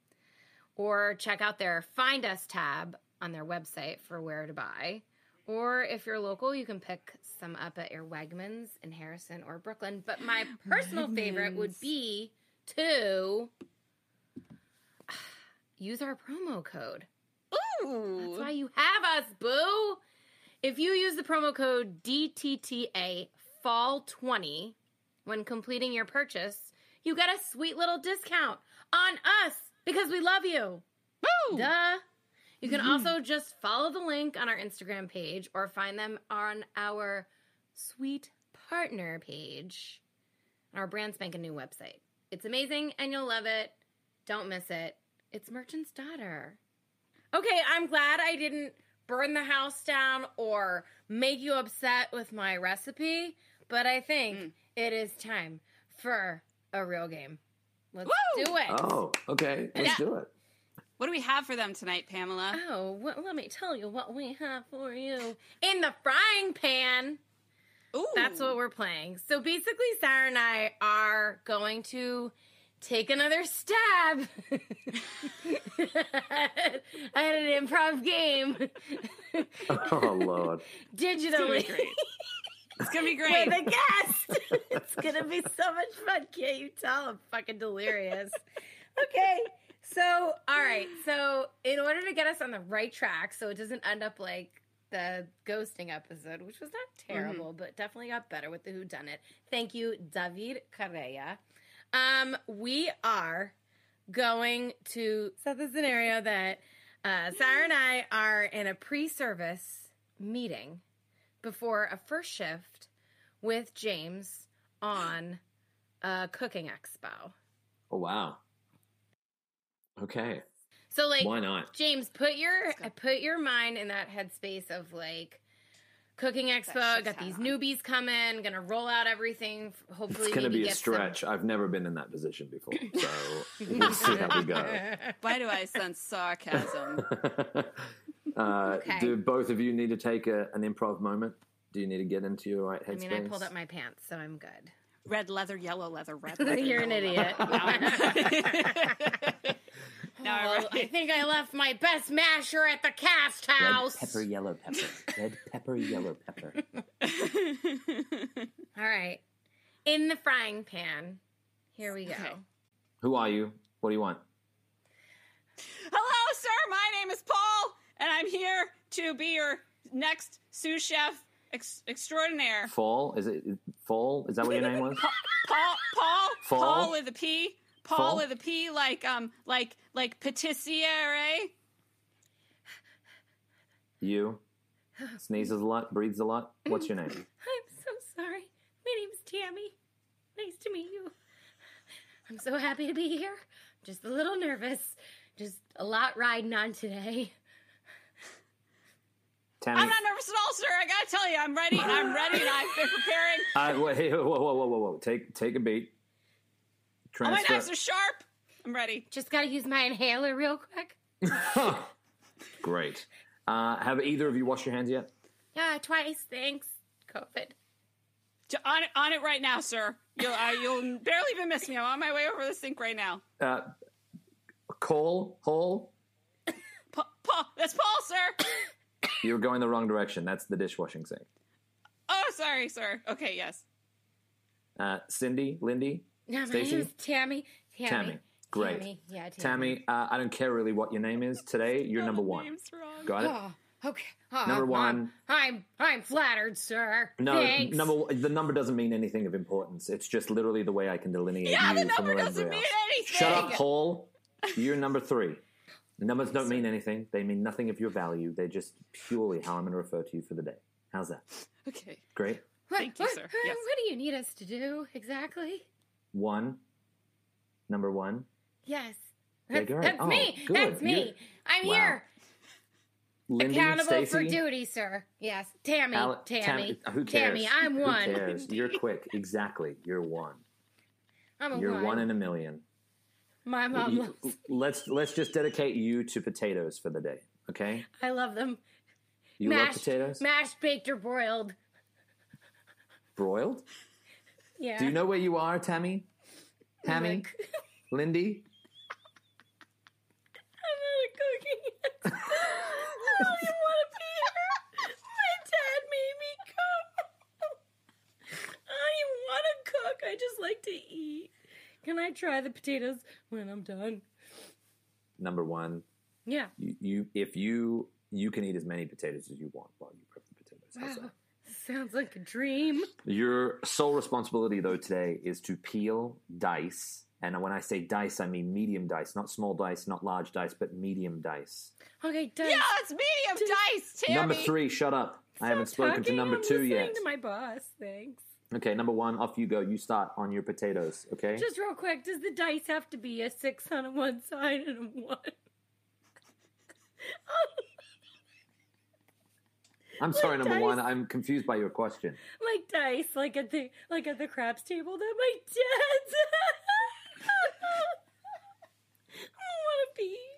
or check out their Find Us tab on their website for where to buy. Or if you're local, you can pick some up at your Wegmans in Harrison or Brooklyn. But my personal favorite would be to use our promo code. Ooh. That's why you have us, boo. If you use the promo code DTTA Fall 20 when completing your purchase, you get a sweet little discount on us because we love you. Woo! Duh. You can also just follow the link on our Instagram page or find them on our sweet partner page on our brand spanking new website. It's amazing and you'll love it. Don't miss it. It's Merchant's Daughter. Okay, I'm glad I didn't burn the house down or make you upset with my recipe, but I think Mm. It is time for a real game. Let's Woo! do it. Oh, okay, let's Yeah. do it. What do we have for them tonight, Pamela? Oh, well, let me tell you what we have for you. In the frying pan. Ooh. That's what we're playing. So basically, Sarah and I are going to take another stab at an improv game Oh Lord, It's digitally great. It's gonna be great. with a guest. it's gonna be so much fun. Can't you tell? I'm fucking delirious. Okay. So, all right. So, in order to get us on the right track, so it doesn't end up like the ghosting episode, which was not terrible, but definitely got better with the Who Done It. Thank you, David Correa. Um, we are going to set the scenario that uh, Sarah and I are in a pre-service meeting before a first shift with James on a cooking expo. oh wow. Okay, So like why not? James, put your Let's put your mind in that headspace of like cooking expo. Got these on. newbies coming, gonna roll out everything. Hopefully, It's going to be a get some- stretch. I've never been in that position before, so we'll see how we go. Why do I sense sarcasm? uh, Okay. Do both of you need to take a, an improv moment? Do you need to get into your right headspace? I mean, I pulled up my pants, so I'm good. Red leather, yellow leather, red leather. You're an idiot. no, Now I'm Oh, I think I left my best masher at the cast house. Red pepper, yellow pepper. Red pepper, yellow pepper. All right, in the frying pan. Here we go. Okay. Who are you? What do you want? Hello, sir. My name is Paul, and I'm here to be your next sous chef ex- extraordinaire. Fall? Is it Fall? Is that what your name was? Paul, Paul, Fall? Paul with a P. Paul Fall? with a P, like um, like like patissiere. You sneezes a lot, breathes a lot. What's your name? I'm so sorry. My name's Tammy. Nice to meet you. I'm so happy to be here. Just a little nervous. Just a lot riding on today. Tammy. I'm not nervous at all, sir. I gotta tell you, I'm ready. I'm ready, and I've been preparing. Uh, wait, hey, whoa, whoa, whoa, whoa, whoa! Take take a beat. All my Transfer. knives are sharp. I'm ready. Just gotta use my inhaler real quick. Great. Uh, have either of you washed your hands yet? Yeah, twice. Thanks. COVID. J- On it, on it right now, sir. You'll uh, you'll barely even miss me. I'm on my way over the sink right now. Uh, Cole, Hall, Pa- Paul, that's Paul, sir. you're going the wrong direction. That's the dishwashing sink. Oh, sorry, sir. Okay, yes. Uh, Cindy, Lindy, No, my Stacy? name's Tammy. Tammy. Tammy. Great. Tammy. Yeah, Tammy. Tammy. Uh, I don't care really what your name is today. You're number one. names wrong. Got it. Oh, okay. Oh, Number I'm- one. I'm I'm flattered, sir. No, Thanks. number the number doesn't mean anything of importance. It's just literally the way I can delineate Yeah, you the from number the doesn't everybody mean else. anything. Shut up, Paul. You're number three. Numbers don't mean anything. They mean nothing of your value. They're just purely how I'm going to refer to you for the day. How's that? Okay. Great. What, Thank you, what- sir. uh, Yes. What do you need us to do exactly? One. Number one. Yes. That's, great. that's Oh, me. good. That's me. You're- I'm Wow. here. Lindy, Accountable for duty, sir. Yes. Tammy. Ale- Tammy. Tam- who cares? Tammy, I'm Who one. cares? You're quick. Exactly. You're one. I'm a You're one. one in a million. My mom You- loves. let's let's just dedicate you to potatoes for the day. Okay. I love them. You love potatoes. Mashed, baked, or broiled. Broiled. Yeah. Do you know where you are, Tammy? Tammy, Like, Lindy. I'm not cooking yet. I don't even want to be here. My dad made me cook. I don't even want to cook. I just like to eat. Can I try the potatoes when I'm done? Number one, Yeah. you, you if you you can eat as many potatoes as you want while you prep the potatoes. How's Wow. that? Sounds like a dream. Your sole responsibility though today is to peel dice. And when I say dice, I mean medium dice, not small dice, not large dice, but medium dice. Okay, done. Yeah, it's medium dice, Tammy. Number three, shut up. I haven't spoken to Talking, number I'm two listening yet. To my boss, thanks. Okay, number one, off you go. You start on your potatoes, okay? Just real quick, does the dice have to be a six on one side and a one? I'm sorry, like number one. I'm confused by your question. like dice, like at the like at the craps table that my dad's. I want to be here.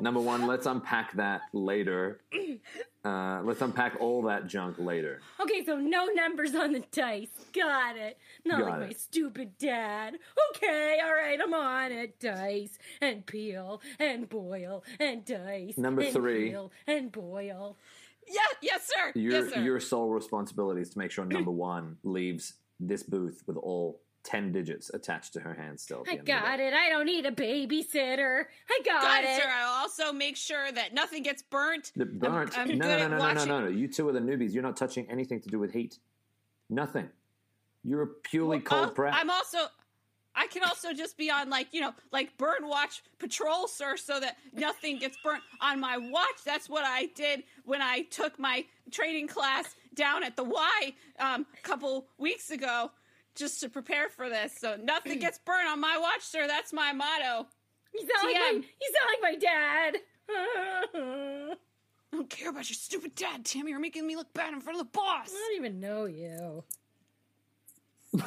Number one, let's unpack that later. Uh, let's unpack all that junk later. Okay, so no numbers on the dice. Got it. Not Got like my stupid dad. Okay, all right, I'm on it. Dice and peel and boil and dice. Number and three. Peel and boil. Yeah, yes, sir. Your yes, sir. your sole responsibility is to make sure number one leaves this booth with all ten digits attached to her hand still. I end of the got it. I don't need a babysitter. I got, Got it, it. sir. I'll also make sure that nothing gets burnt. The burnt. I'm no, good no, at no, no, no, no, no. You two are the newbies. You're not touching anything to do with heat. Nothing. You're a purely cold Uh, prep. I'm also. I can also just be on like you know like burn watch patrol, sir, so that nothing gets burnt on my watch. That's what I did when I took my training class down at the Y um, a couple weeks ago, just to prepare for this. So nothing gets burnt on my watch, sir. That's my motto. You sound like my, TM. you sound like my dad. I don't care about your stupid dad, Tammy. You're making me look bad in front of the boss. I don't even know you.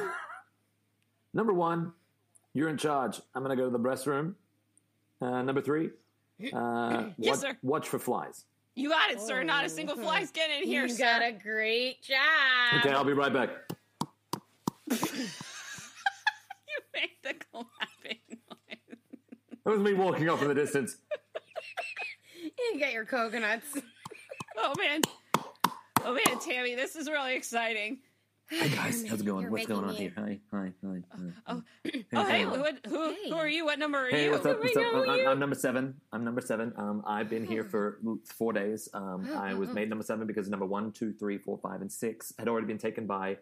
Number one, you're in charge. I'm going to go to the restroom. Uh, number three, uh, Yes, watch, sir. watch for flies. You got it, sir. Not a single Oh. fly's getting in here, you sir. got a great job. Okay, I'll be right back. You made the clapping noise. That was me walking off in the distance. You get your coconuts. Oh man. Oh man, Tammy, this is really exciting. Hey guys, how's it going? You're What's going on making here? Hi, hi, hi. hi. Oh, Hey, oh, hey, hey. who, who, Hey. who are you? What number are Hey, you? what's up? I What's up? know I'm. I'm number seven. I'm number seven. Um, I've been here for four days. Um, I was made number seven because number one, two, three, four, five, and six had already been taken by.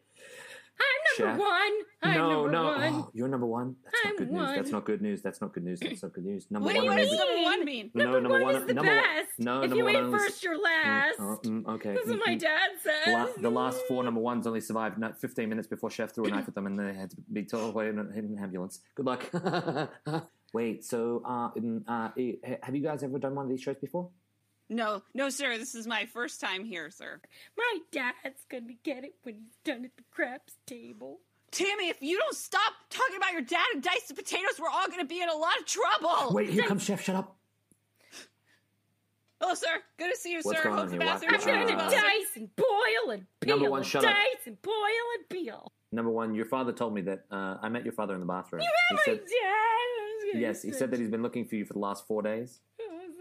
I'm number Chef. one. I'm no, number no, one. Oh, you're number one. That's I'm not good news. That's not good news. That's not good news. That's not good news. Number What do you one. what only- does number one mean? No, number, number one, one- is the number one- best. no, if number you one ain't only- first, you're Mm, last. oh, mm, okay. That's what Mm, my mm. dad The, la- says. the last four number ones only survived not 15 minutes before Chef threw a knife at them and they had to be told away in, a- in an ambulance. Good luck. Wait, so uh, mm, uh, eh, have you guys ever done one of these shows before? No, no, sir. This is my first time here, sir. My dad's gonna get it when he's done at the craps table. Tammy, if you don't stop talking about your dad and dice the potatoes, we're all going to be in a lot of trouble. Wait, here comes Chef. Shut up. Hello, sir. Good to see you, What's sir. going Hope on the here? What- bathroom I'm gonna is well, sir. dice and boil and peel. Number one, and shut up. dice and boil and peel. Number one, your father told me that uh, I met your father in the bathroom. You he met my dad. Was gonna yes, he say- said that he's been looking for you for the last four days.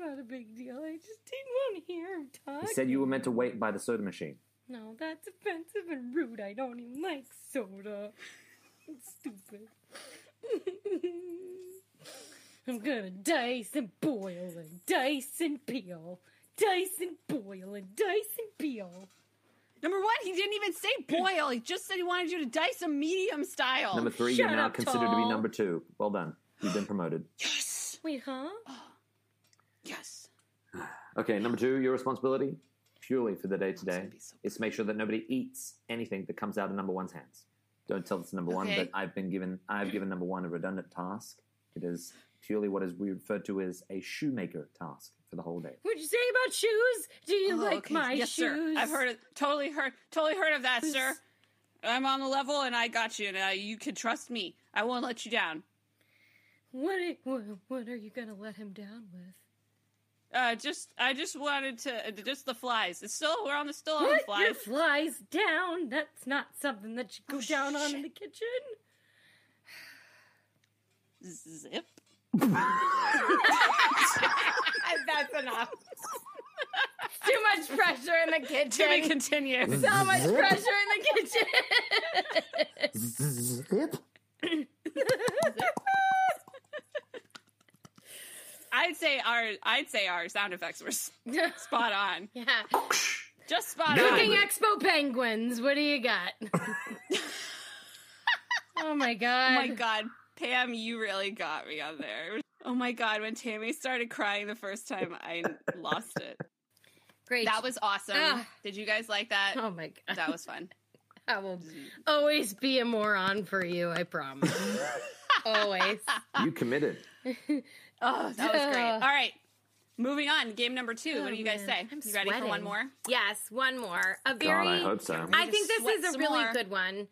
Oh, it's not a big deal. I just didn't want to hear him talk. He said you were meant to wait by the soda machine. No, that's offensive and rude. I don't even like soda. It's stupid. I'm gonna dice and boil and dice and peel. Dice and boil and dice and peel. Number one, he didn't even say boil. He just said he wanted you to dice a medium style. Number three, shut you're now up, considered to be number two. Well done. You've been promoted. yes. Wait, huh? Oh. Yes. Okay, number two, your responsibility purely for the day to day is to make sure that nobody eats anything that comes out of number one's hands. Don't tell this to number one, but I've been given I've given number one a redundant task. It is purely what is we refer to as a shoemaker task for the whole day. What'd you say about shoes? Do you Oh, like okay. my yes, shoes? sir. I've heard it. Totally heard. Totally heard of that, sir. I'm on the level, and I got you. And uh, you can trust me. I won't let you down. What are, what, what are you gonna let him down with? Uh, just I just wanted to uh, just the flies. It's still we're on the still on the What? Your flies. flies down? That's not something that you go Oh, down on in the kitchen. Zip. That's enough. Too much pressure in the kitchen. To be kitchen. continued. So much pressure in the kitchen. Zip. I'd say our I'd say our sound effects were spot on. yeah. Just spot No. on. Cooking Expo penguins. What do you got? oh my god. Oh my god, Pam, you really got me on there. Oh my god, when Tammy started crying the first time, I lost it. Great. That was awesome. Ah. Did you guys like that? Oh my god. That was fun. I will always be a moron for you. I promise. always. You committed. Oh, that was great. All right. Moving on, game number two. what Oh, do you guys oh, man. say? I'm you ready for one more? Yes, one more. A very. God, I hope so. I think this sweat is a some really more. good one.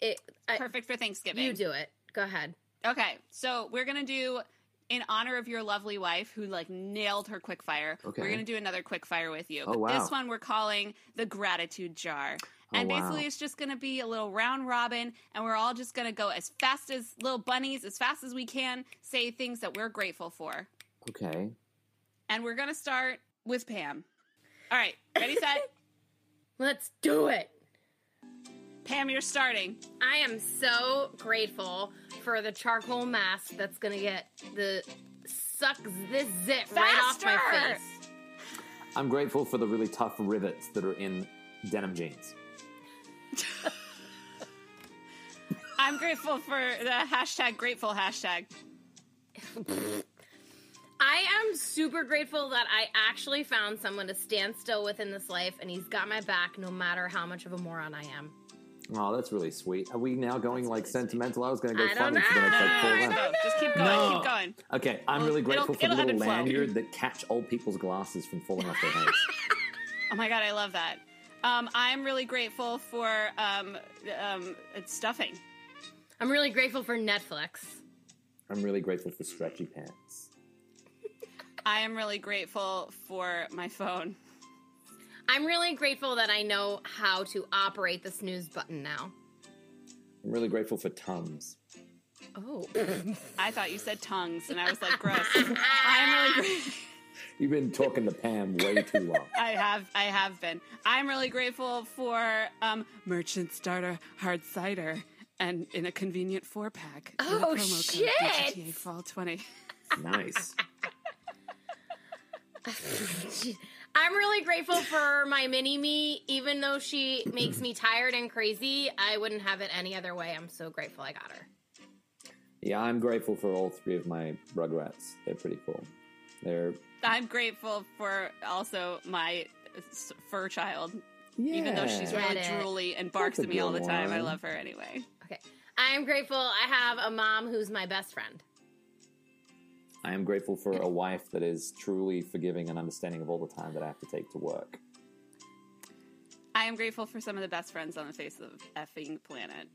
It. I, Perfect for Thanksgiving. you do it. Go ahead. Okay, so we're gonna do in honor of your lovely wife who like nailed her quick fire. Okay. We're gonna do another quick fire with you. Oh, But wow. This one we're calling the gratitude jar. Oh, and Oh, wow. basically, it's just going to be a little round robin, and we're all just going to go as fast as little bunnies, as fast as we can, say things that we're grateful for. Okay. And we're going to start with Pam. All right, ready, set? Let's do it. Pam, you're starting. I am so grateful for the charcoal mask that's gonna get the sucks this zit right off my face. I'm grateful for the really tough rivets that are in denim jeans. I'm grateful for the hashtag grateful hashtag. I am super grateful that I actually found someone to stand still with in this life, and he's got my back no matter how much of a moron I am. Oh, that's really sweet. Are we now going like really sweet. sentimental? I was going to go I don't funny for the next like four I rounds. don't Go. Just keep going. No. Keep going. Okay, I'm Well, really it'll- grateful for it'll the little and flow. lanyard that catch old people's glasses from falling off their heads. Oh my god, I love that. Um, I'm really grateful for um, um, stuffing. I'm really grateful for Netflix. I'm really grateful for stretchy pants. I am really grateful for my phone. I'm really grateful that I know how to operate the snooze button now. I'm really grateful for Tums. Oh. I thought you said tongues, and I was like, gross. I'm really, gra- You've been talking to Pam way too long. I have, I have been. I'm really grateful for um, Merchant's Daughter Hard Cider, and in a convenient four pack. Oh, promo shit. Code DTTA Fall twenty. Nice. I'm really grateful for my mini me, even though she makes me tired and crazy. I wouldn't have it any other way. I'm so grateful I got her. Yeah, I'm grateful for all three of my Rugrats. They're pretty cool. They're I'm grateful for also my fur child, yeah. even though she's really drooly and barks That's at me all the good time. I love her anyway. Okay. I'm grateful I have a mom who's my best friend. I am grateful for a wife that is truly forgiving and understanding of all the time that I have to take to work. I am grateful for some of the best friends on the face of effing planet.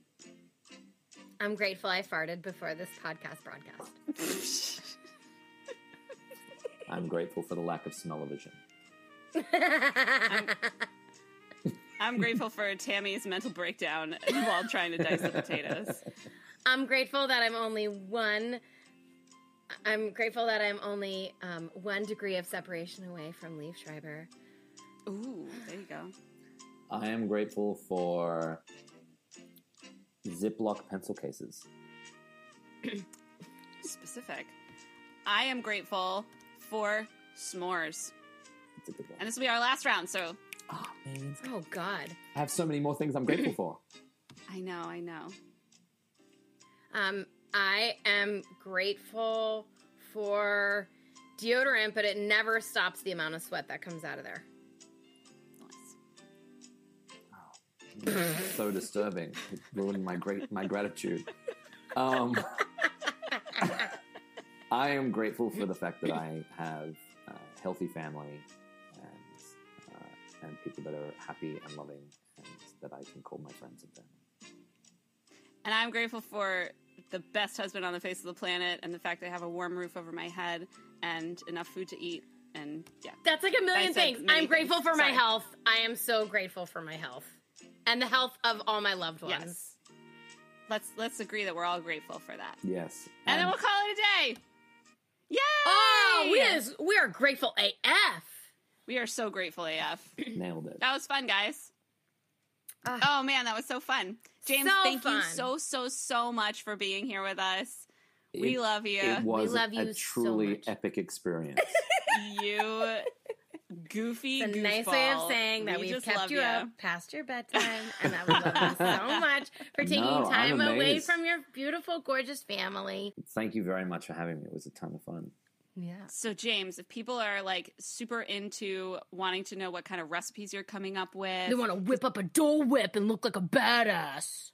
I'm grateful I farted before this podcast broadcast. I'm grateful for the lack of smell-o-vision. I'm grateful for Tammy's mental breakdown while trying to dice the potatoes. I'm grateful that I'm only one. I'm grateful that I'm only um, one degree of separation away from Liev Schreiber. Ooh, there you go. I am grateful for Ziploc pencil cases. Specific. I am grateful for s'mores. It's a good one. And this will be our last round, so Oh, man. Oh God. I have so many more things I'm grateful for. I know, I know. Um, I am grateful for deodorant, but it never stops the amount of sweat that comes out of there. Nice. so disturbing. It ruined my great my gratitude. Um, I am grateful for the fact that I have a healthy family and uh, and people that are happy and loving and that I can call my friends and family. And I'm grateful for the best husband on the face of the planet and the fact that I have a warm roof over my head and enough food to eat. And yeah. That's like a million things. I'm grateful things. for my health. I am so grateful for my health and the health of all my loved ones. Yes. Let's let's agree that we're all grateful for that. Yes, And then we'll call it a day. Yay! Oh, we is we are grateful AF. We are so grateful AF. nailed it. That was fun, guys. Ah. Oh man, that was so fun. James, So thank you so so so much for being here with us. We love you. It was love you a so truly much. epic experience. you goofy. It's a nice way of saying that We we've just kept love you ya. up past your bedtime and that we love you so much for taking No, time away from your beautiful, gorgeous family. Thank you very much for having me. It was a ton of fun. Yeah. So James, if people are like super into wanting to know what kind of recipes you're coming up with, They want to whip up a Dole Whip and look like a badass.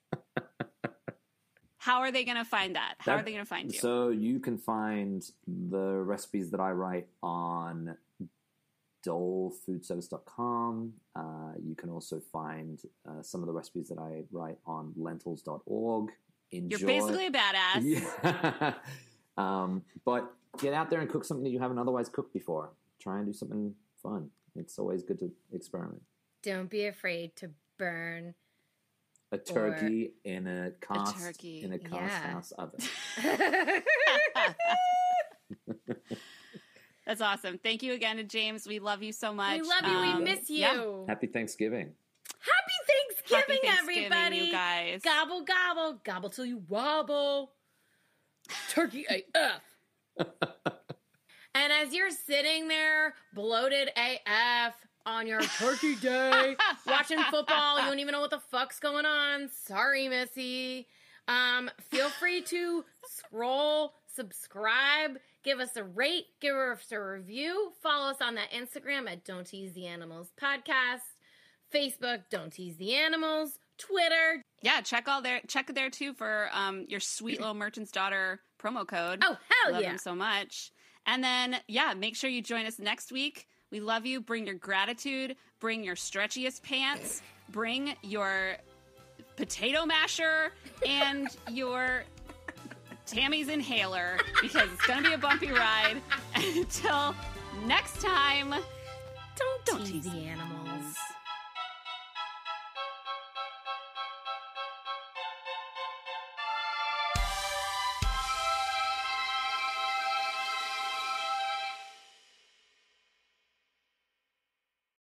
how are they going to find that? How That- are they going to find you? So you can find the recipes that I write on dolefoodservice.com. Uh, you can also find uh, some of the recipes that I write on lentils.org. Enjoy. you're basically a badass. Yeah. um, but get out there and cook something that you haven't otherwise cooked before. Try and do something fun. It's always good to experiment. Don't be afraid to burn. A turkey in a cast turkey, in a cast yeah. house oven. That's awesome. Thank you again to James. We love you so much. we love you. Um, we miss you. yeah. Happy Thanksgiving. Happy Thanksgiving, Happy Thanksgiving, everybody. you guys. Gobble, gobble, gobble till you wobble. Turkey AF. and as you're sitting there, bloated AF on your turkey day, watching football, you don't even know what the fuck's going on. Sorry, Missy. Um, feel free to scroll, subscribe, give us a rate, give us a review, follow us on that Instagram at Don't Tease the Animals Podcast, Facebook, Don't Tease the Animals, Twitter. Yeah, check all there. Check there too for um, your sweet little merchant's daughter promo code. Oh, hell love yeah. them so much. And then yeah, make sure you join us next week. We love you. Bring your gratitude. Bring your stretchiest pants. Bring your potato masher and your Tammy's inhaler because it's gonna be a bumpy ride. Until next time, Don't, Don't tease tease the animals.